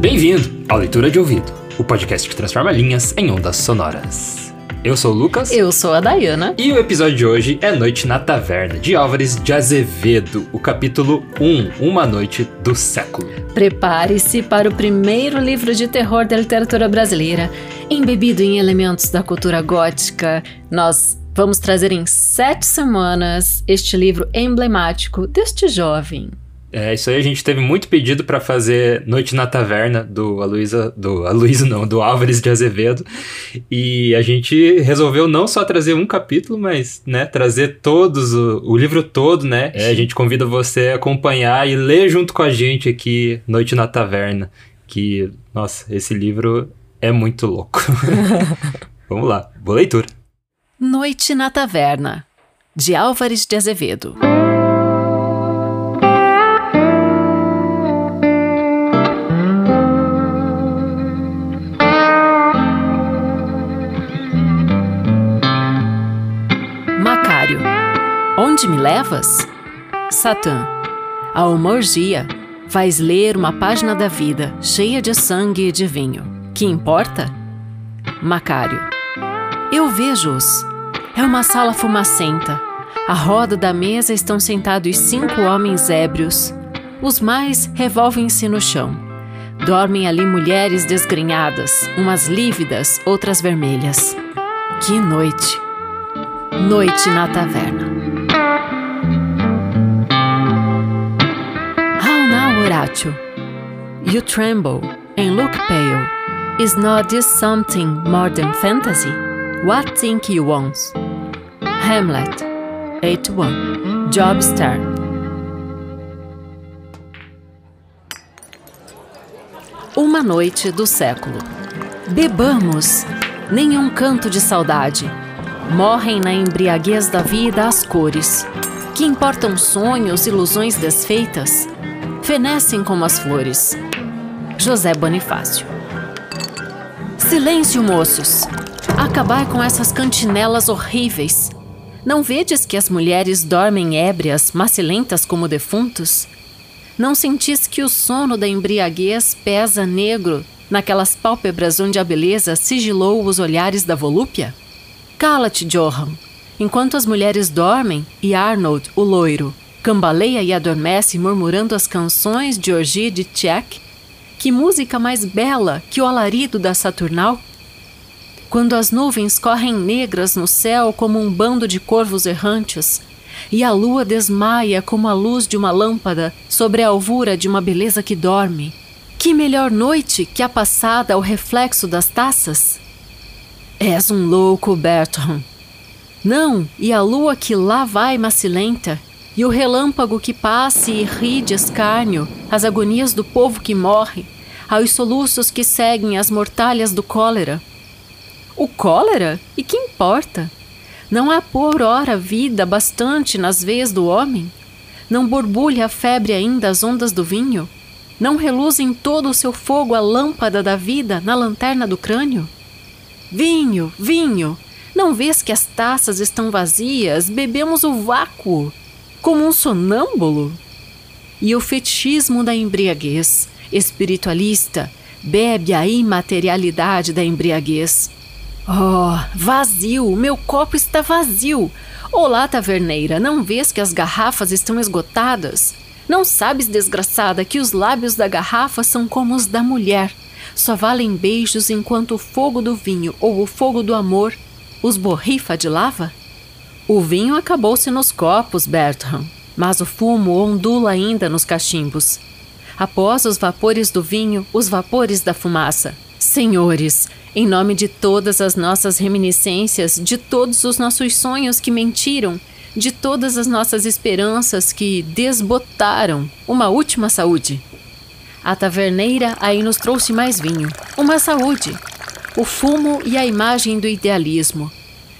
Bem-vindo ao Leitura de Ouvido, o podcast que transforma linhas em ondas sonoras. Eu sou o Lucas. Eu sou a Dayana. E o episódio de hoje é Noite na Taverna, de Álvares de Azevedo, o capítulo 1, Uma Noite do Século. Prepare-se para o primeiro livro de terror da literatura brasileira, embebido em elementos da cultura gótica. Nós vamos trazer em sete semanas este livro emblemático deste jovem. É, isso aí a gente teve muito pedido para fazer Noite na Taverna do Aloysio, do Aloysio não, do Álvares de Azevedo. E a gente resolveu não só trazer um capítulo, mas, né, trazer todos, o, o livro todo, né? É, a gente convida você a acompanhar e ler junto com a gente aqui Noite na Taverna, que, nossa, esse livro é muito louco. Vamos lá, boa leitura. Noite na Taverna, de Álvares de Azevedo. Onde me levas? Satã. A uma orgia, vais ler uma página da vida cheia de sangue e de vinho. Que importa? Macário. Eu vejo-os. É uma sala fumacenta. À roda da mesa estão sentados cinco homens ébrios. Os mais revolvem-se no chão. Dormem ali mulheres desgrenhadas, umas lívidas, outras vermelhas. Que noite! Noite na taverna. Horatio. You tremble and look pale. Is not this something more than fantasy? What think you want? Hamlet, 8-1. Job Star. Uma noite do século. Bebamos! Nenhum canto de saudade. Morrem na embriaguez da vida as cores. Que importam sonhos, ilusões desfeitas? fenecem como as flores. José Bonifácio. Silêncio, moços! Acabai com essas cantinelas horríveis. Não vedes que as mulheres dormem ébrias, macilentas como defuntos? Não sentis que o sono da embriaguez pesa negro naquelas pálpebras onde a beleza sigilou os olhares da volúpia? Cala-te, Johan! Enquanto as mulheres dormem, e Arnold, o loiro, Cambaleia e adormece murmurando as canções de orgia de Tchek. Que música mais bela que o alarido da Saturnal? Quando as nuvens correm negras no céu como um bando de corvos errantes, e a lua desmaia como a luz de uma lâmpada sobre a alvura de uma beleza que dorme. Que melhor noite que a passada ao reflexo das taças? És um louco, Bertrand. Não, e a lua que lá vai macilenta, e o relâmpago que passa e ri de escárnio, as agonias do povo que morre, aos soluços que seguem as mortalhas do cólera. O cólera? E que importa? Não há por hora vida bastante nas veias do homem? Não borbulha a febre ainda as ondas do vinho? Não reluz em todo o seu fogo a lâmpada da vida na lanterna do crânio? Vinho, vinho! Não vês que as taças estão vazias? Bebemos o vácuo como um sonâmbulo? E o fetichismo da embriaguez espiritualista bebe a imaterialidade da embriaguez. Oh, vazio! Meu copo está vazio! Olá, taverneira, não vês que as garrafas estão esgotadas? Não sabes, desgraçada, que os lábios da garrafa são como os da mulher. Só valem beijos enquanto o fogo do vinho ou o fogo do amor os borrifa de lava? O vinho acabou-se nos copos, Bertram, mas o fumo ondula ainda nos cachimbos. Após os vapores do vinho, os vapores da fumaça. Senhores, em nome de todas as nossas reminiscências, de todos os nossos sonhos que mentiram, de todas as nossas esperanças que desbotaram, uma última saúde. A taverneira aí nos trouxe mais vinho, uma saúde, o fumo e a imagem do idealismo,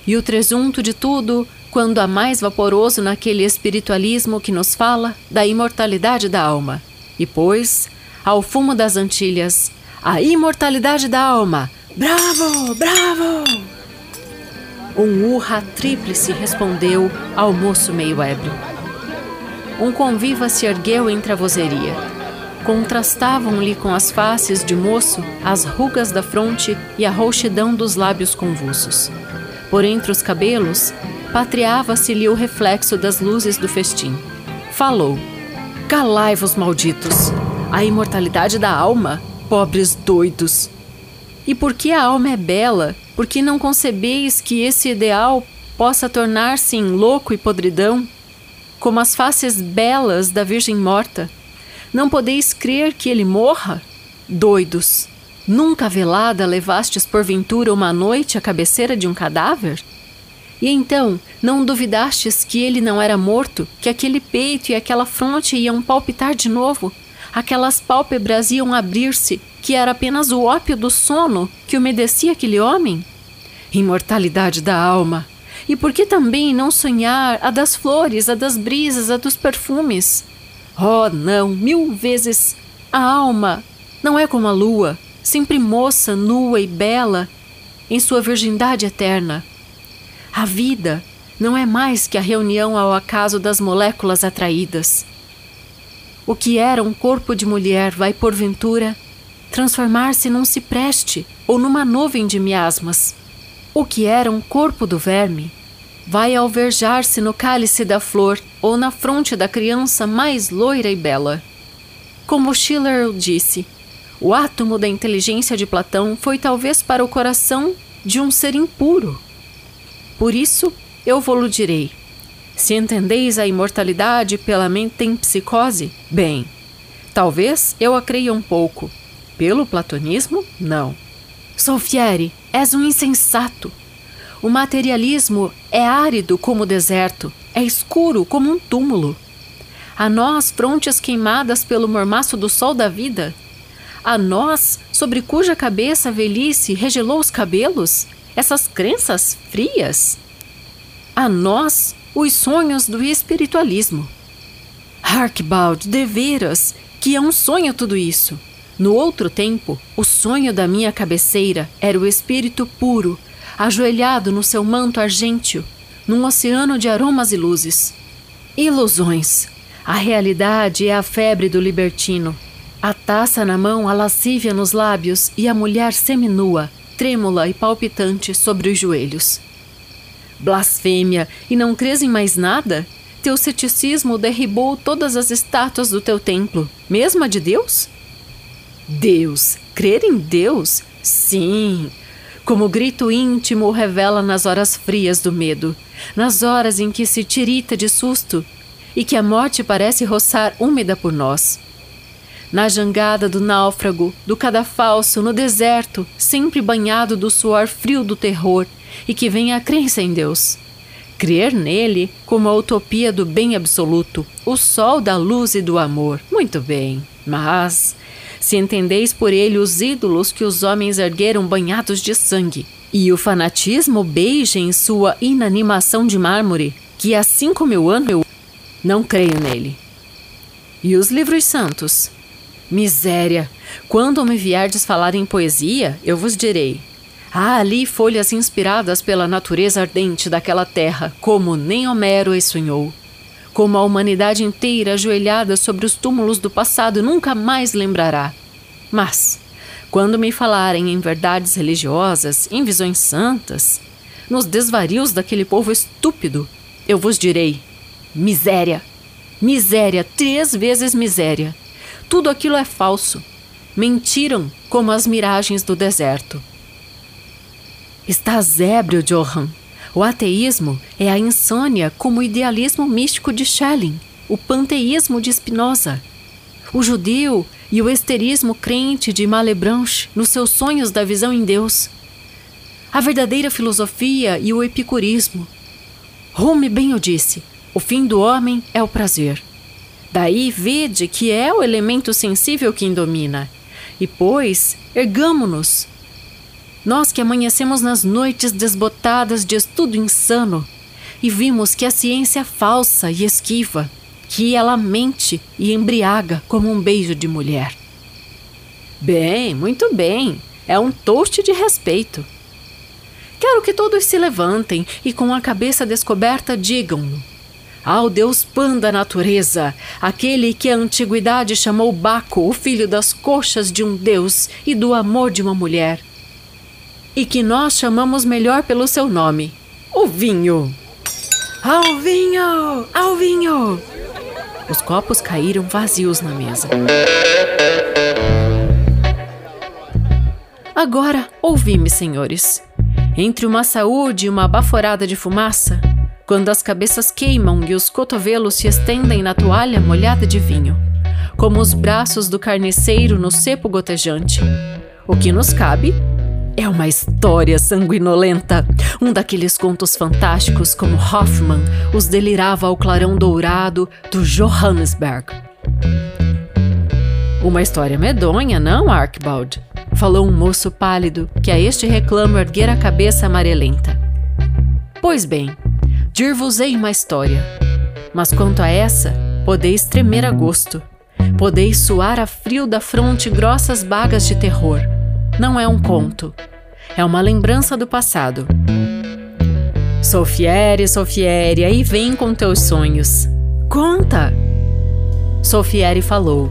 e o presunto de tudo, quando há mais vaporoso naquele espiritualismo que nos fala da imortalidade da alma. E pois, ao fumo das Antilhas, a imortalidade da alma. Bravo, bravo! Um urra tríplice respondeu ao moço meio ébrio. um conviva se ergueu entre a vozeria. Contrastavam-lhe com as faces de moço as rugas da fronte e a rouxidão dos lábios convulsos. Por entre os cabelos, patriava-se-lhe o reflexo das luzes do festim. Falou: Calai-vos, malditos! A imortalidade da alma, pobres doidos! E porque a alma é bela, porque não concebeis que esse ideal possa tornar-se em louco e podridão, como as faces belas da Virgem morta? Não podeis crer que ele morra? Doidos! Nunca velada levastes porventura uma noite à cabeceira de um cadáver? E então, não duvidastes que ele não era morto, que aquele peito e aquela fronte iam palpitar de novo? Aquelas pálpebras iam abrir-se, que era apenas o ópio do sono que umedecia aquele homem? Imortalidade da alma! E por que também não sonhar a das flores, a das brisas, a dos perfumes? Oh, não, mil vezes. A alma não é como a lua, sempre moça, nua e bela, em sua virgindade eterna. A vida não é mais que a reunião ao acaso das moléculas atraídas. O que era um corpo de mulher vai, porventura, transformar-se num cipreste ou numa nuvem de miasmas. O que era um corpo do verme vai alvejar-se no cálice da flor ou na fronte da criança mais loira e bela. Como Schiller disse, o átomo da inteligência de Platão foi talvez para o coração de um ser impuro. Por isso, eu vou-lo direi. Se entendeis a imortalidade pela mente em psicose, bem, talvez eu a creia um pouco. Pelo platonismo, não. Solfieri, és um insensato. O materialismo é árido como o deserto, é escuro como um túmulo. A nós, frontes queimadas pelo mormaço do sol da vida, a nós, sobre cuja cabeça a velhice regelou os cabelos, essas crenças frias. A nós, os sonhos do espiritualismo. Archibald, deveras, que é um sonho tudo isso. No outro tempo, o sonho da minha cabeceira era o espírito puro, ajoelhado no seu manto argênteo, num oceano de aromas e luzes. Ilusões. A realidade é a febre do libertino. A taça na mão, a lascívia nos lábios e a mulher seminua, trêmula e palpitante sobre os joelhos. Blasfêmia, e não crês em mais nada? Teu ceticismo derribou todas as estátuas do teu templo, mesmo a de Deus? Deus, crer em Deus? Sim, como o grito íntimo revela nas horas frias do medo, nas horas em que se tirita de susto e que a morte parece roçar úmida por nós. Na jangada do náufrago, do cadafalso, no deserto, sempre banhado do suor frio do terror, e que vem a crença em Deus. Crer nele como a utopia do bem absoluto, o sol da luz e do amor. Muito bem, mas se entendeis por ele os ídolos que os homens ergueram banhados de sangue, e o fanatismo beija em sua inanimação de mármore, que há cinco mil anos eu não creio nele. E os livros santos? Miséria! Quando me vierdes falar em poesia, eu vos direi: Há ali folhas inspiradas pela natureza ardente daquela terra, como nem Homero as sonhou como a humanidade inteira ajoelhada sobre os túmulos do passado nunca mais lembrará. Mas, quando me falarem em verdades religiosas, em visões santas, nos desvarios daquele povo estúpido, eu vos direi: miséria, miséria, três vezes miséria. Tudo aquilo é falso. Mentiram como as miragens do deserto. Estás ébrio, Johan, o ateísmo é a insônia como o idealismo místico de Schelling, o panteísmo de Spinoza, o judeu e o esterismo crente de Malebranche nos seus sonhos da visão em Deus, a verdadeira filosofia e o epicurismo. Hume bem o disse: o fim do homem é o prazer. Daí vede que é o elemento sensível que domina. E pois, ergamo-nos nós que amanhecemos nas noites desbotadas de estudo insano e vimos que a ciência é falsa e esquiva, que ela mente e embriaga como um beijo de mulher. Bem, muito bem, é um toast de respeito. Quero que todos se levantem e com a cabeça descoberta digam-no. ao deus Pan da natureza, aquele que a antiguidade chamou Baco, o filho das coxas de um deus e do amor de uma mulher, e que nós chamamos melhor pelo seu nome, o vinho. Ao vinho! Ao vinho! Os copos caíram vazios na mesa. Agora, ouvi-me, senhores. Entre uma saúde e uma baforada de fumaça, quando as cabeças queimam e os cotovelos se estendem na toalha molhada de vinho, como os braços do carniceiro no cepo gotejante. O que nos cabe é uma história sanguinolenta, um daqueles contos fantásticos como Hoffman os delirava ao clarão dourado do Johannesburg. Uma história medonha, não, Archibald? Falou um moço pálido que a este reclamo erguer a cabeça amarelenta. Pois bem, dir-vos-ei uma história. Mas quanto a essa, podeis tremer a gosto. Podeis suar a frio da fronte grossas bagas de terror. Não é um conto. É uma lembrança do passado. Sofiere, Sofiere, aí vem com teus sonhos. Conta! Sofiere falou.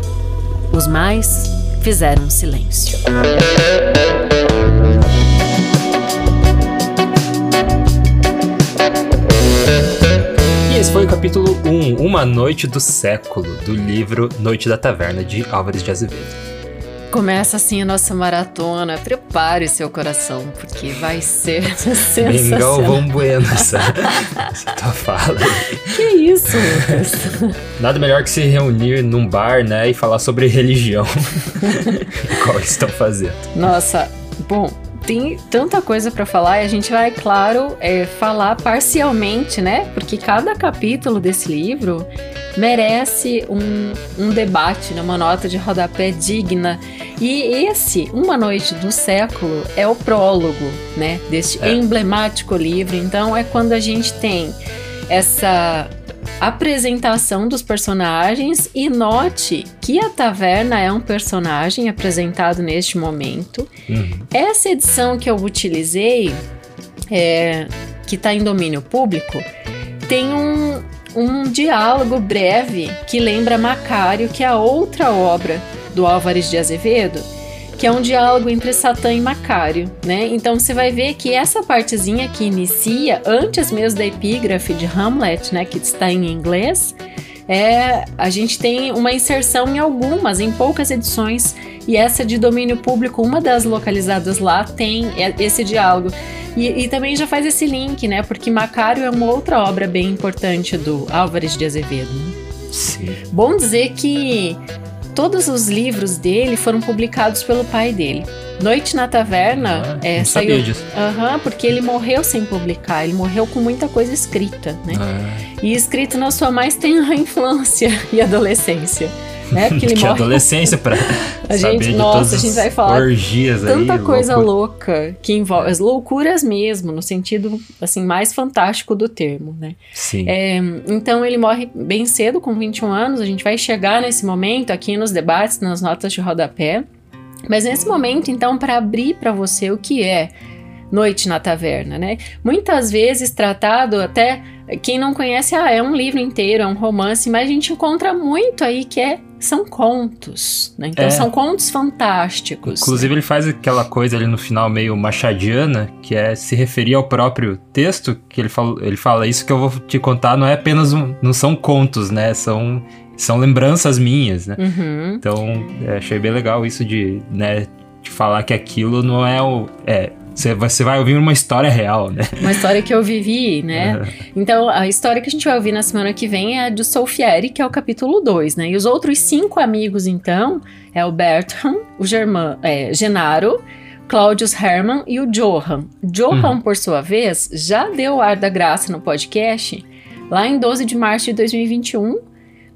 Os mais fizeram silêncio. Esse foi o capítulo 1, Uma Noite do Século, do livro Noite da Taverna, de Álvares de Azevedo. Começa assim a nossa maratona. Prepare seu coração, porque vai ser sensacional. Bem Bueno essa, essa tua fala. Que isso, Lucas? Nada melhor que se reunir num bar, né, e falar sobre religião. Qual eles estão fazendo. Nossa, bom, tem tanta coisa para falar e a gente vai, claro, é, falar parcialmente, né? Porque cada capítulo desse livro merece um, um debate, né? uma nota de rodapé digna. E esse, Uma Noite do Século, é o prólogo, né? Deste é. emblemático livro. Então, é quando a gente tem essa apresentação dos personagens e note que a taverna é um personagem apresentado neste momento. Uhum. Essa edição que eu utilizei, é, que está em domínio público, tem um, um diálogo breve que lembra Macário, que é a outra obra do Álvares de Azevedo que é um diálogo entre Satã e Macário, né? Então você vai ver que essa partezinha que inicia antes mesmo da epígrafe de Hamlet, né, que está em inglês, é a gente tem uma inserção em algumas, em poucas edições, e essa de domínio público, uma das localizadas lá, tem esse diálogo. E, e, também já faz esse link, né? Porque Macário é uma outra obra bem importante do Álvares de Azevedo. Né? Sim. Bom dizer que Todos os livros dele foram publicados pelo pai dele. Noite na Taverna ah, é, saiu. Uhum, porque ele morreu sem publicar, ele morreu com muita coisa escrita, né? Ah. E escrito na sua mais tenra infância e adolescência né? Porque ele que morre. adolescência para a gente, nossa, a gente vai falar tanta aí, coisa louca. louca que envolve as loucuras mesmo, no sentido assim mais fantástico do termo, né? Sim. É, então ele morre bem cedo, com 21 anos. A gente vai chegar nesse momento aqui nos debates, nas notas de rodapé. Mas nesse momento, então, para abrir para você o que é Noite na Taverna, né? Muitas vezes tratado até quem não conhece, ah, é um livro inteiro, é um romance, mas a gente encontra muito aí que é são contos, né? Então é. são contos fantásticos. Inclusive ele faz aquela coisa ali no final meio machadiana, que é se referir ao próprio texto, que ele fala, ele fala isso que eu vou te contar não é apenas um, não são contos, né? São são lembranças minhas, né? Uhum. Então, é, achei bem legal isso de, né, de falar que aquilo não é o é, você vai, você vai ouvir uma história real, né? Uma história que eu vivi, né? Uhum. Então, a história que a gente vai ouvir na semana que vem é a do Solfieri, que é o capítulo 2, né? E os outros cinco amigos, então, é o Bertram, o German, é, Genaro, Claudius Hermann e o Johan. Johan, uhum. por sua vez, já deu o ar da graça no podcast lá em 12 de março de 2021,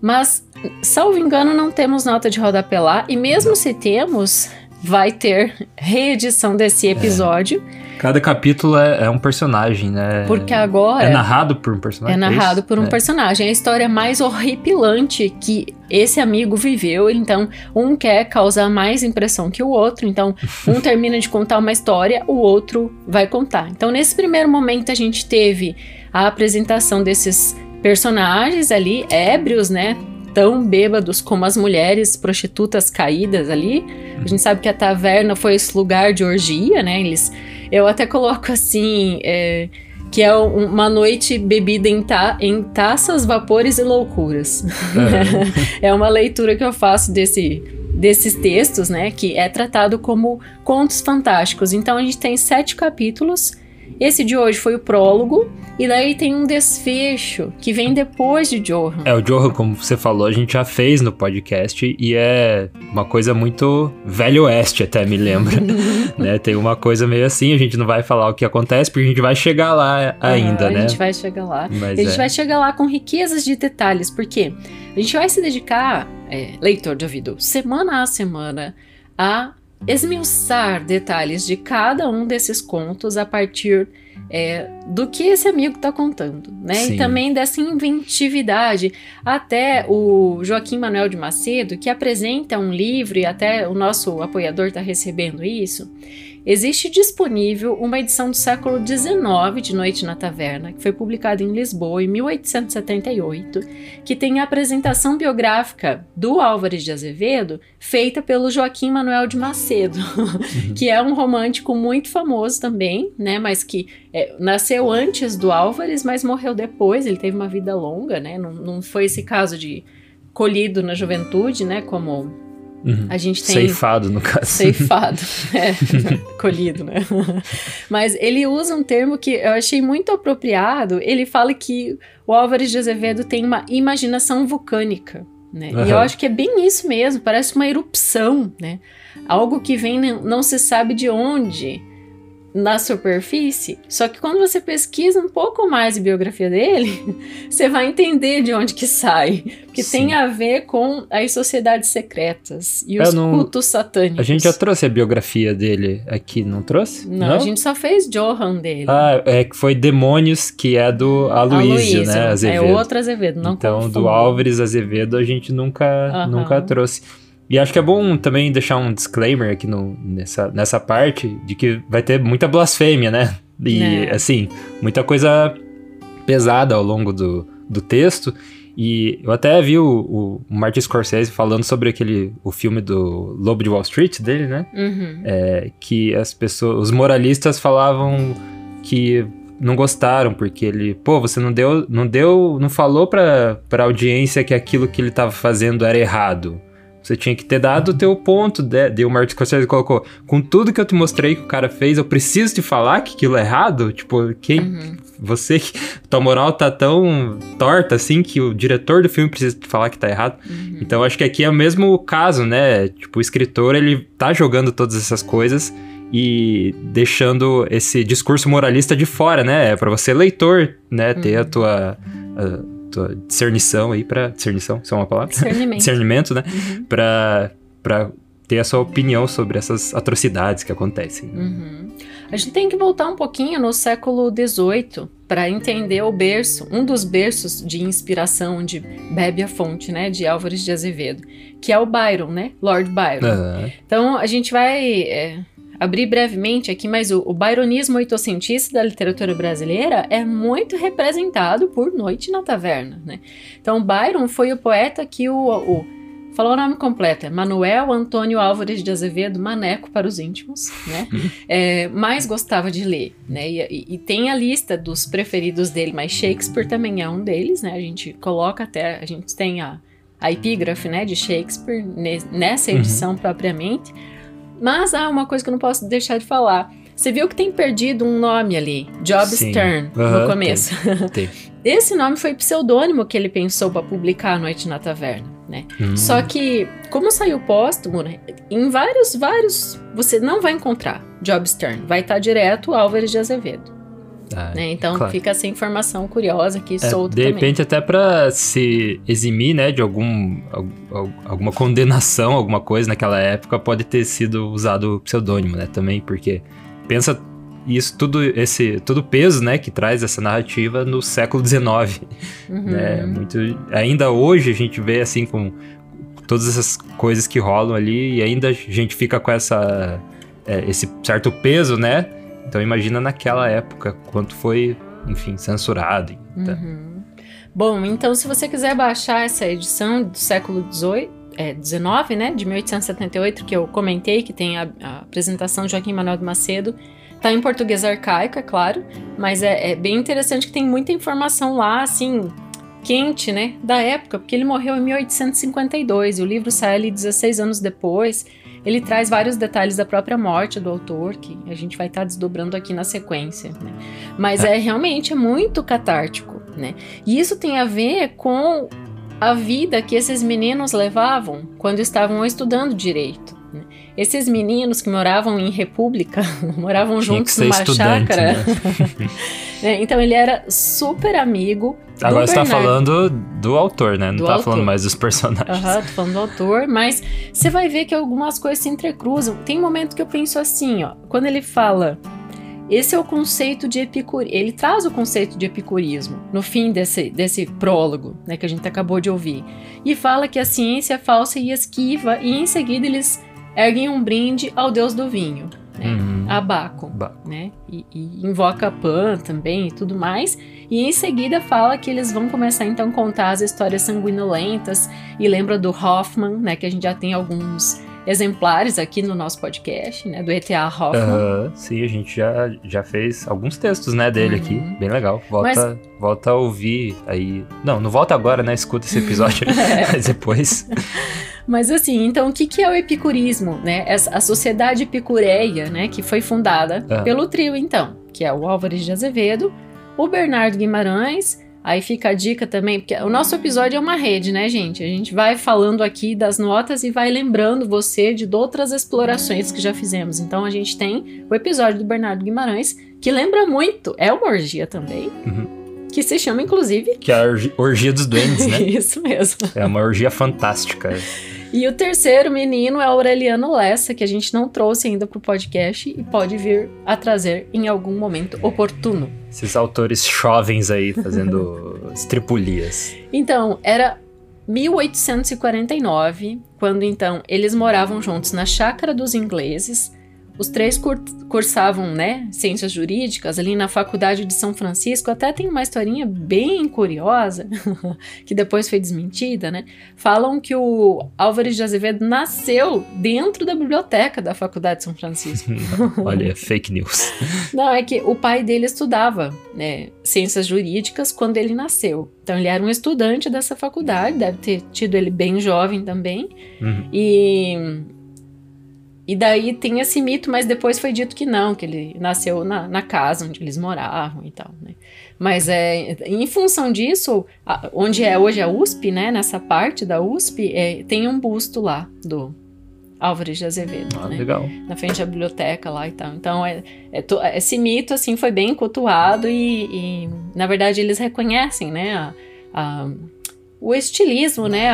mas, salvo engano, não temos nota de rodapé lá, e mesmo se temos, vai ter reedição desse episódio. É. Cada capítulo é, é, um personagem, né? Porque agora. É narrado por um personagem. É narrado por um é. personagem. É a história mais horripilante que esse amigo viveu. Então, um quer causar mais impressão que o outro. Então, um termina de contar uma história, o outro vai contar. Então, nesse primeiro momento, a gente teve a apresentação desses personagens ali ébrios, né? Tão bêbados como as mulheres prostitutas caídas ali. A gente sabe que a taverna foi esse lugar de orgia, né? Eles, eu até coloco assim. É, que é uma noite bebida em, ta em taças, vapores e loucuras. É. é uma leitura que eu faço desse, desses textos, né? Que é tratado como contos fantásticos. Então a gente tem sete capítulos esse de hoje foi o prólogo, e daí tem um desfecho que vem depois de Johan. É, o Johan, como você falou, a gente já fez no podcast e é uma coisa muito velho oeste, até me lembra. né? Tem uma coisa meio assim, a gente não vai falar o que acontece, porque a gente vai chegar lá ainda, ah, né? A gente vai chegar lá. Mas a gente é. vai chegar lá com riquezas de detalhes, porque a gente vai se dedicar, é, leitor de ouvido, semana a semana, a esmiuçar detalhes de cada um desses contos a partir é, do que esse amigo está contando, né? Sim. E também dessa inventividade. Até o Joaquim Manuel de Macedo, que apresenta um livro, e até o nosso apoiador está recebendo isso, Existe disponível uma edição do século XIX de Noite na Taverna, que foi publicada em Lisboa em 1878, que tem a apresentação biográfica do Álvares de Azevedo, feita pelo Joaquim Manuel de Macedo, que é um romântico muito famoso também, né, mas que é, nasceu antes do Álvares, mas morreu depois, ele teve uma vida longa, né, não, não foi esse caso de colhido na juventude, né, como Uhum. A gente tem. Ceifado, no caso. Ceifado, é, colhido, né? Mas ele usa um termo que eu achei muito apropriado. Ele fala que o Álvares de Azevedo tem uma imaginação vulcânica. Né? Uhum. E eu acho que é bem isso mesmo, parece uma erupção, né? Algo que vem não se sabe de onde, na superfície. Só que quando você pesquisa um pouco mais a biografia dele, você vai entender de onde que sai. Que Sim. tem a ver com as sociedades secretas e os não... cultos satânicos. A gente já trouxe a biografia dele aqui, não trouxe? Não, não? a gente só fez Johan dele. Ah, é que foi Demônios, que é do Aloysio, né? É Azevedo. É outro Azevedo, não Então, do Álvares Azevedo a gente nunca, nunca trouxe. E acho que é bom também deixar um disclaimer aqui no, nessa, nessa parte de que vai ter muita blasfêmia, né? E, é. assim, muita coisa pesada ao longo do, do texto. E eu até vi o, o Martin Scorsese falando sobre aquele o filme do Lobo de Wall Street dele, né? Uhum. É, que as pessoas, os moralistas falavam que não gostaram porque ele, pô, você não deu, não deu, não falou para para audiência que aquilo que ele estava fazendo era errado. Você tinha que ter dado o teu ponto. De, de o Martin Scorsese colocou, com tudo que eu te mostrei que o cara fez, eu preciso te falar que aquilo é errado? Tipo, quem... Uhum. Você, tua moral tá tão torta assim que o diretor do filme precisa te falar que tá errado. Uhum. Então, acho que aqui é o mesmo caso, né? Tipo, o escritor, ele tá jogando todas essas coisas e deixando esse discurso moralista de fora, né? É pra você, leitor, né? Ter a uhum. tua... A, tua discernição aí para discernição, isso é uma palavra? Discernimento. Discernimento, né? Uhum. Pra, pra ter a sua opinião sobre essas atrocidades que acontecem. Uhum. A gente tem que voltar um pouquinho no século XVIII para entender o berço, um dos berços de inspiração de bebe a fonte, né, de Álvares de Azevedo, que é o Byron, né, Lord Byron. Uhum. Então a gente vai é, abrir brevemente aqui, mas o, o byronismo oitocentista da literatura brasileira é muito representado por Noite na Taverna, né? Então, Byron foi o poeta que o, o falou o nome completo, é Manuel Antônio Álvares de Azevedo, Maneco para os íntimos, né? É, mais gostava de ler, né? E, e, e, tem a lista dos preferidos dele, mas Shakespeare também é um deles, né? A gente coloca até, a gente tem a, a epígrafe, né, de Shakespeare nessa uhum. edição uhum. propriamente. Mas há ah, uma coisa que eu não posso deixar de falar. Você viu que tem perdido um nome ali, Job Sim. Stern, uhum, no começo. Tem, tem. Esse nome foi pseudônimo que ele pensou para publicar a Noite na Taverna, né? Hum. Só que, como saiu póstumo, né, em vários, vários, você não vai encontrar Job Stern. Vai estar direto Álvares de Azevedo. Ah, né? Então claro. fica essa informação curiosa aqui é, solta De também. repente até para se eximir, né, de algum alguma condenação, alguma coisa naquela época pode ter sido usado o pseudônimo, né, também, porque pensa isso tudo esse todo peso, né, que traz essa narrativa no século XIX, uhum. né? Muito ainda hoje a gente vê assim com todas essas coisas que rolam ali e ainda a gente fica com essa é, esse certo peso, né? Então imagina naquela época quanto foi, enfim, censurado. Então. Uhum. Bom, então se você quiser baixar essa edição do século XVIII, é, 19, né, de 1878, que eu comentei, que tem a, a apresentação de Joaquim Manuel de Macedo, tá em português arcaico, é claro, mas é, é, bem interessante que tem muita informação lá, assim, quente, né, da época, porque ele morreu em 1852 e o livro sai ali 16 anos depois. Ele traz vários detalhes da própria morte do autor, que a gente vai estar tá desdobrando aqui na sequência. Né? Mas é. é realmente é muito catártico, né? E isso tem a ver com a vida que esses meninos levavam quando estavam estudando direito. Né? Esses meninos que moravam em república, moravam Tinha juntos numa chácara. Né? É, então ele era super amigo. Agora você tá falando do autor, né? Não do tá autor. falando mais dos personagens. Aham, uhum, tô falando do autor, mas você vai ver que algumas coisas se entrecruzam. Tem um momento que eu penso assim, ó, quando ele fala esse é o conceito de epicurismo. Ele traz o conceito de epicurismo no fim desse, desse prólogo, né, que a gente acabou de ouvir. E fala que a ciência é falsa e esquiva, e em seguida eles erguem um brinde ao deus do vinho, né, uhum. a Baco, né, e, e invoca Pan também e tudo mais. E em seguida fala que eles vão começar então a contar as histórias sanguinolentas e lembra do Hoffman, né, que a gente já tem alguns exemplares aqui no nosso podcast, né? Do ETA Hoffman. Uh, sim, a gente já, já fez alguns textos, né, dele uhum. aqui. Bem legal. Volta, Mas... volta a ouvir aí. Não, não volta agora, né? Escuta esse episódio. é. Depois. Mas assim, então o que, que é o epicurismo, né? A sociedade epicureia, né? Que foi fundada uhum. pelo trio, então, que é o Álvares de Azevedo, o Bernardo Guimarães Aí fica a dica também, porque o nosso episódio é uma rede, né, gente? A gente vai falando aqui das notas e vai lembrando você de outras explorações que já fizemos. Então a gente tem o episódio do Bernardo Guimarães, que lembra muito, é uma orgia também. Uhum. Que se chama, inclusive. Que é a orgia dos duendes, né? Isso mesmo. É uma orgia fantástica. E o terceiro menino é Aureliano Lessa, que a gente não trouxe ainda para o podcast e pode vir a trazer em algum momento oportuno. Esses autores jovens aí fazendo estripulias. Então, era 1849, quando então eles moravam juntos na chácara dos ingleses, os três cur cursavam, né, ciências jurídicas ali na Faculdade de São Francisco. Até tem uma historinha bem curiosa, que depois foi desmentida, né? Falam que o Álvares de Azevedo nasceu dentro da biblioteca da Faculdade de São Francisco. Olha, fake news. Não, é que o pai dele estudava né, ciências jurídicas quando ele nasceu. Então ele era um estudante dessa faculdade, deve ter tido ele bem jovem também. Uhum. E e daí tem esse mito, mas depois foi dito que não, que ele nasceu na, na casa onde eles moravam e tal, né? Mas é, em função disso, a, onde é hoje a USP, né? Nessa parte da USP, é, tem um busto lá do Álvares de Azevedo, ah, né? Legal. Na frente da biblioteca lá e tal. Então, é, é to, esse mito, assim, foi bem cultuado e, e, na verdade, eles reconhecem, né? A, a, o estilismo, né?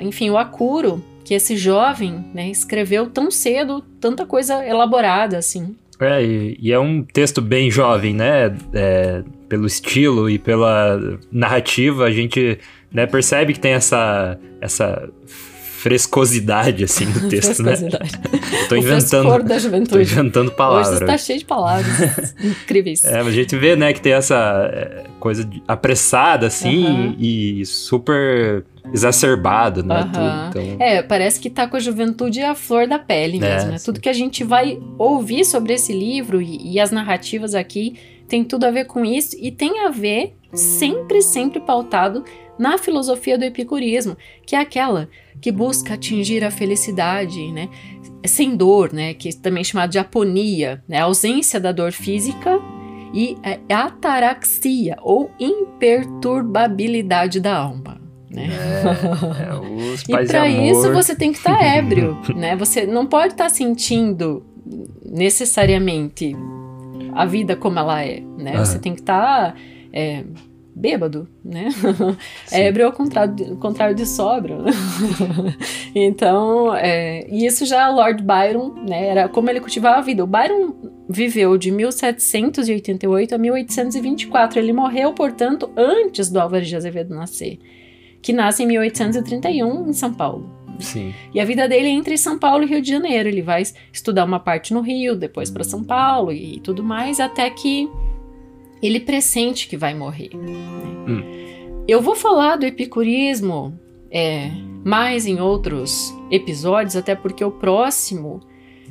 Enfim, o acuro que esse jovem né, escreveu tão cedo tanta coisa elaborada assim. É, e, e é um texto bem jovem, né? É, pelo estilo e pela narrativa, a gente né, percebe que tem essa, essa frescosidade, assim, do texto, né? tô inventando. da juventude. Tô inventando palavras. Hoje está cheio de palavras incríveis. É, a gente vê, né, que tem essa é, coisa apressada, assim, uhum. e super exacerbado, né? Uhum. Tudo, então... É, parece que tá com a juventude a flor da pele é, mesmo, né? Tudo que a gente vai ouvir sobre esse livro e, e as narrativas aqui tem tudo a ver com isso e tem a ver sempre, sempre pautado na filosofia do epicurismo, que é aquela que busca atingir a felicidade, né, sem dor, né, que é também chamado de aponia, né, a ausência da dor física e a ataraxia ou imperturbabilidade da alma. Né? É, é, os e para isso você tem que estar tá ébrio, né? Você não pode estar tá sentindo necessariamente a vida como ela é, né? Uhum. Você tem que estar tá, é, bêbado, né? Ébrio ao contrário, contrário de sóbrio. então, é, e isso já Lord Byron, né? Era como ele cultivava a vida. O Byron viveu de 1788 a 1824. Ele morreu, portanto, antes do Álvares de Azevedo nascer, que nasce em 1831 em São Paulo. Sim. E a vida dele é entre São Paulo e Rio de Janeiro. Ele vai estudar uma parte no Rio, depois para São Paulo e tudo mais, até que ele pressente que vai morrer. Hum. eu vou falar do epicurismo é, mais em outros episódios, até porque o próximo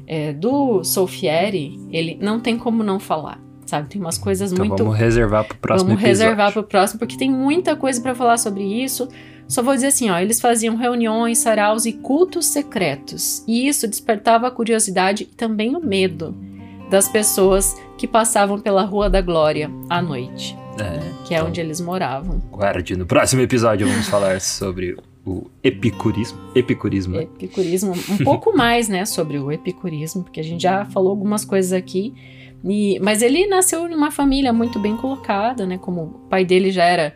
é, do Solfieri, ele não tem como não falar. Sabe, tem umas coisas então muito. Vamos reservar pro próximo Vamos episódio. reservar pro próximo, porque tem muita coisa para falar sobre isso. Só vou dizer assim, ó, eles faziam reuniões, saraus e cultos secretos. E isso despertava a curiosidade e também o medo das pessoas que passavam pela Rua da Glória à noite, É, que é então, onde eles moravam. Guarde, no próximo episódio vamos falar sobre o epicurismo. Epicurismo. né? Epicurismo, um pouco mais, né, sobre o epicurismo, porque a gente já falou algumas coisas aqui. E, mas ele nasceu em uma família muito bem colocada, né? Como o pai dele já era.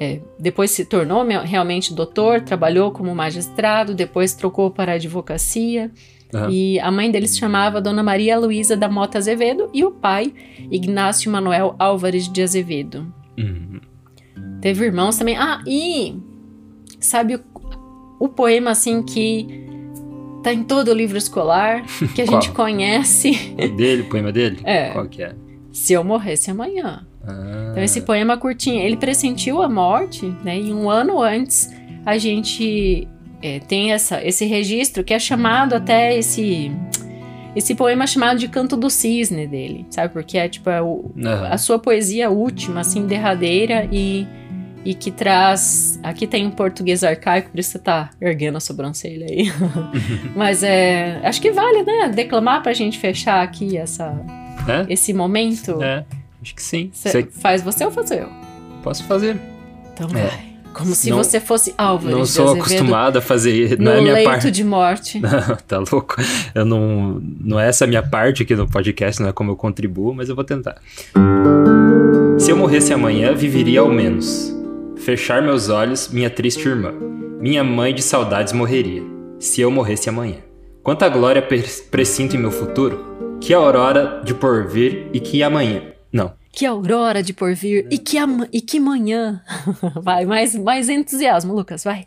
é, depois se tornou me- realmente doutor, trabalhou como magistrado, depois trocou para a advocacia. Aham. E a mãe dele se chamava Dona Maria Luísa da Mota Azevedo e o pai, Ignácio Manuel Álvares de Azevedo. Uhum. Teve irmãos também. Ah, e sabe o, o poema assim que tá em todo o livro escolar, que a gente conhece. Dele, o poema dele? É. Qual que é? Se eu morresse amanhã. Ah, Então esse poema curtinho, ele pressentiu a morte, né? E um ano antes a gente é, tem essa, esse registro que é chamado até esse esse poema é chamado de Canto do Cisne dele, sabe? Porque é tipo é Aham. a sua poesia última, assim, derradeira e, e que traz. Aqui tem um português arcaico, por isso você tá erguendo a sobrancelha aí. Mas é. Acho que vale, né? Declamar pra gente fechar aqui essa, É? esse momento. É, acho que sim. Cê- Sei- Faz você ou faço eu? posso fazer. Então É. vai. Como se Não- você fosse Álvares não sou acostumado a fazer. Não é minha leito parte. de morte. Não, tá louco? Eu não. Não é essa a minha parte aqui no podcast, não é como eu contribuo, mas eu vou tentar. Se eu morresse amanhã, viveria ao menos. Fechar meus olhos, minha triste irmã. Minha mãe de saudades morreria. Se eu morresse amanhã. Quanta glória presinto em meu futuro, que aurora de porvir e que amanhã. Não. Que aurora de porvir e que, e que manhã. vai, mais, mais entusiasmo, Lucas, vai.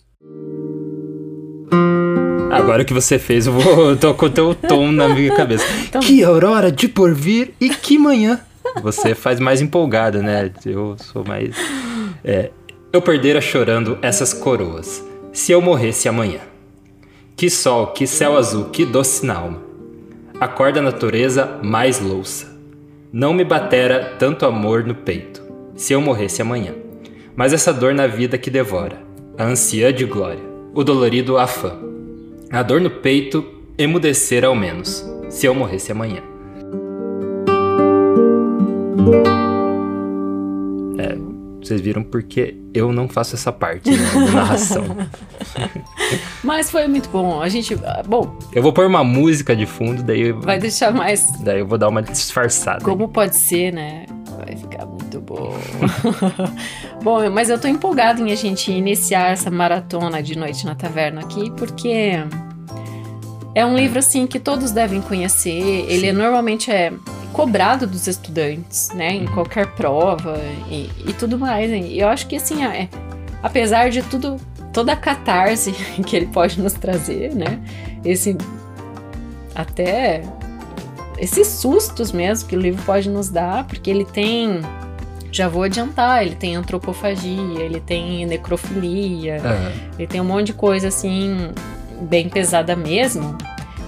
Agora que você fez, eu vou. Tô com o teu tom na minha cabeça. Então- Que aurora de porvir e que manhã. Você faz mais empolgada, né? Eu sou mais. É, eu perdera chorando essas coroas. Se eu morresse amanhã. Que sol, que céu azul, que doce na alma. Acorda a natureza mais louça. Não me batera tanto amor no peito. Se eu morresse amanhã. Mas essa dor na vida que devora. A anciã de glória. O dolorido afã. A dor no peito emudecer ao menos, se eu morresse amanhã. Vocês viram porque eu não faço essa parte né, da narração. Mas foi muito bom. A gente. ah, Bom, Eu vou pôr uma música de fundo, daí, vai deixar mais. daí eu vou dar uma disfarçada. Como pode ser, né? Vai ficar muito bom. bom, mas eu tô empolgada em a gente iniciar essa maratona de Noite na Taverna aqui, porque é um livro assim que todos devem conhecer. Ele é- normalmente é cobrado dos estudantes, né? Em Uhum. qualquer prova e, e tudo mais. E eu acho que assim, é, apesar de tudo, toda a catarse que ele pode nos trazer, né? Esse até esses sustos mesmo que o livro pode nos dar, porque ele tem. Já vou adiantar, ele tem antropofagia, ele tem necrofilia, Aham. ele tem um monte de coisa assim, bem pesada mesmo,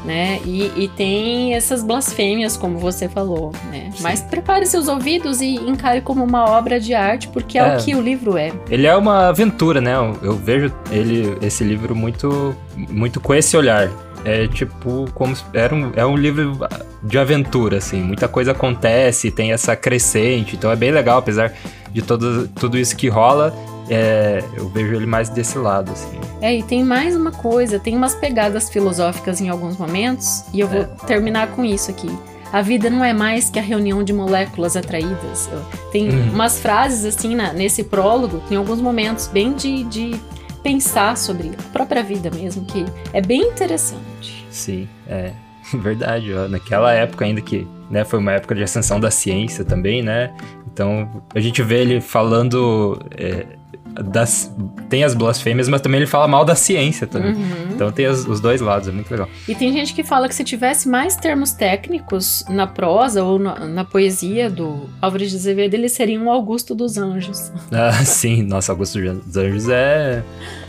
né? E, e tem essas blasfêmias, como você falou, né? Sim. Mas prepare seus ouvidos e encare como uma obra de arte, porque é, É. o que o livro é. Ele é uma aventura, né? Eu, eu vejo ele, esse livro muito, muito com esse olhar. É tipo, como era um, é um livro de aventura, assim. Muita coisa acontece, tem essa crescente, então é bem legal, apesar de todo, tudo isso que rola. É, eu vejo ele mais desse lado, assim. É, e tem mais uma coisa, tem umas pegadas filosóficas em alguns momentos, e eu vou terminar com isso aqui. A vida não é mais que a reunião de moléculas atraídas. Tem Uhum. umas frases assim na- nesse prólogo, tem alguns momentos bem de, de pensar sobre a própria vida mesmo, que é bem interessante. Sim, é verdade. Ó. Naquela época ainda que né, foi uma época de ascensão da ciência também, né? Então a gente vê ele falando é, das, tem as blasfêmias, mas também ele fala mal da ciência também. Uhum. Então tem as- os dois lados, é muito legal. E tem gente que fala que se tivesse mais termos técnicos na prosa ou na, na poesia do Álvares de Azevedo, ele seria um Augusto dos Anjos. Ah, sim, nossa, Augusto dos Anjos é.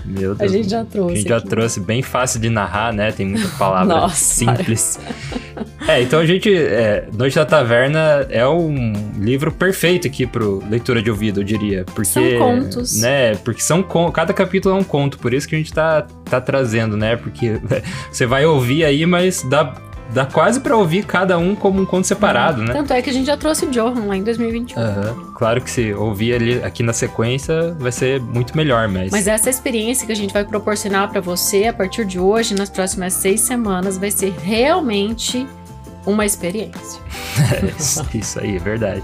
Meu A Deus. gente já A trouxe. gente já aqui. trouxe bem fácil de narrar, né? Tem muita palavra Nossa, simples. É, então a gente. é, Noite da Taverna é um livro perfeito aqui pro leitura de ouvido, eu diria. Porque, São contos. Né? Porque são cada capítulo é um conto, por isso que a gente tá, tá trazendo, né? Porque você vai ouvir aí, mas dá, dá quase pra ouvir cada um como um conto separado, né? Tanto é que a gente já trouxe o Johan lá em 2021. Aham. Claro que se ouvir ali aqui na sequência vai ser muito melhor, mas. Mas essa experiência que a gente vai proporcionar pra você a partir de hoje, nas próximas seis semanas, vai ser realmente uma experiência. isso, isso aí, é verdade.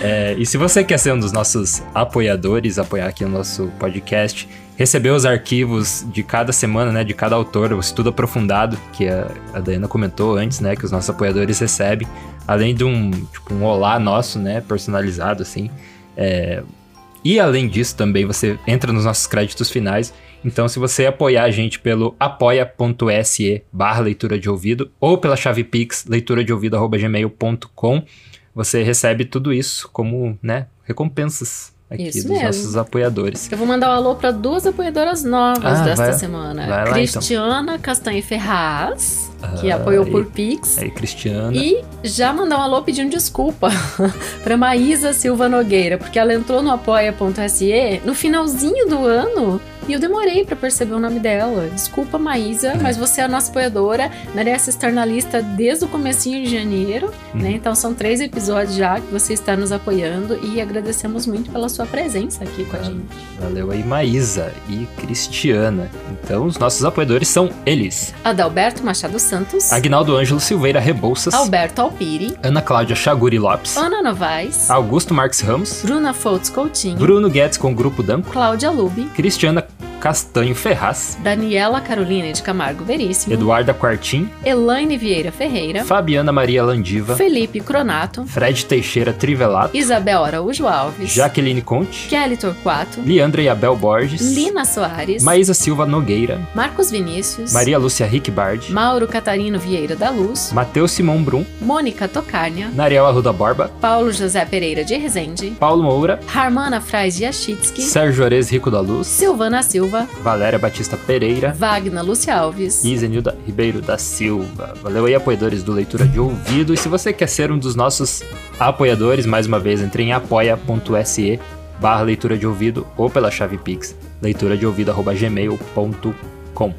É, e se você quer ser um dos nossos apoiadores, apoiar aqui o nosso podcast, receber os arquivos de cada semana, né, de cada autor, o estudo aprofundado, que a, a Dayana comentou antes, né, que os nossos apoiadores recebem, além de um, tipo, um olá nosso, né, personalizado, assim. É, e além disso, também você entra nos nossos créditos finais. Então, se você apoiar a gente pelo apoia.se barra leitura de ouvido ou pela chave Pix leitura de ouvido.gmail.com, você recebe tudo isso como, né, recompensas aqui Isso dos mesmo. nossos apoiadores. Eu vou mandar um alô para duas apoiadoras novas Ah, desta vai- semana. vai lá, então. Cristiana Castanhe Ferraz, que Ah, apoiou por Pix. Aí, Cristiana. E já mandar um alô pedindo desculpa para Maísa Silva Nogueira, porque ela entrou no apoia.se no finalzinho do ano e eu demorei para perceber o nome dela. Desculpa, Maísa, mas você é a nossa apoiadora, merece estar na lista desde o comecinho de janeiro, Uhum. né? Então são três episódios já que você está nos apoiando e agradecemos muito pela sua presença aqui com a gente. Valeu aí, Maísa e Cristiana. Então, os nossos apoiadores são eles: Adalberto Machado Santos, Agnaldo Ângelo Silveira Rebouças, Alberto Alpiri, Ana Cláudia Chaguri Lopes, Ana Novaes, Augusto Marques Ramos, Bruna Foltz Coutinho, Bruno Guedes com o Grupo Danco, Cláudia Lube, Cristiana Castanho Ferraz, Daniela Carolina de Camargo Veríssimo, Eduarda Quartim, Elaine Vieira Ferreira, Fabiana Maria Landiva, Felipe Cronato, Fred Teixeira Trivelato, Isabel Araújo Alves, Jaqueline Conte, Kelly Torquato, Leandra e Abel Borges, Lina Soares, Maísa Silva Nogueira, Marcos Vinícius, Maria Lúcia Rickbard, Mauro Catarino Vieira da Luz, Matheus Simão Brum, Mônica Tocárnia, Nariel Arruda Borba, Paulo José Pereira de Rezende, Paulo Moura, Harmana Frais Yachitsky, Sérgio Ores Rico da Luz, Silvana Silva, Valéria Batista Pereira Wagner Lúcia Alves, e Zenilda Ribeiro da Silva. Valeu aí, apoiadores do Leitura de Ouvido. E se você quer ser um dos nossos apoiadores, mais uma vez, entre em apoia.se barra leitura de ouvido ou pela chave Pix, leitura de ouvido.gmail.com.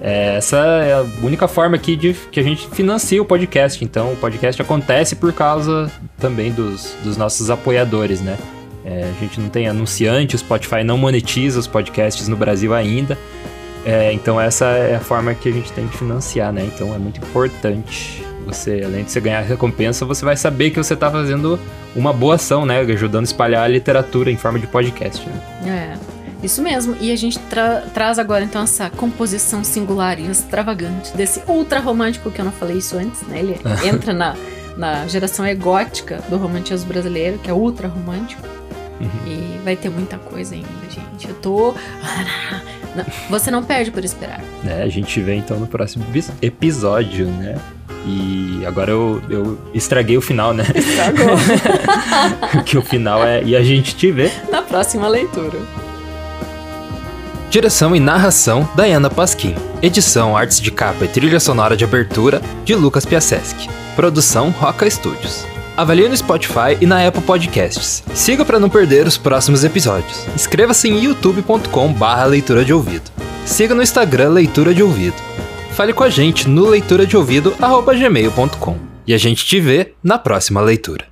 É, essa é a única forma aqui de que a gente financia o podcast. Então, o podcast acontece por causa também dos, dos nossos apoiadores, né? É, a gente não tem anunciante, o Spotify não monetiza os podcasts no Brasil ainda. É, então essa é a forma que a gente tem de financiar, né? Então é muito importante. Você, além de você ganhar recompensa, você vai saber que você está fazendo uma boa ação, né? Ajudando a espalhar a literatura em forma de podcast. Né? É, isso mesmo. E a gente tra- traz agora então essa composição singular e extravagante desse ultra romântico que eu não falei isso antes, né? Ele entra na, na geração egótica do romantismo brasileiro, que é ultra romântico. Uhum. E vai ter muita coisa ainda, gente. Eu tô. Não, Você não perde por esperar. Né? A gente vê então no próximo episódio, né? E agora eu, eu estraguei o final, né? Estragou. que o final é E a gente te vê. Na próxima leitura. Direção e narração, Diana Pasquim. Edição, artes de capa e trilha sonora de abertura, de Lucas Piaseschi. Produção, Roca Studios. Avalie no Spotify e na Apple Podcasts. Siga para não perder os próximos episódios. Inscreva-se em youtube.com barra leitura de ouvido. Siga no Instagram Leitura de Ouvido. Fale com a gente no leitura de ouvido gmail.com. E a gente te vê na próxima leitura.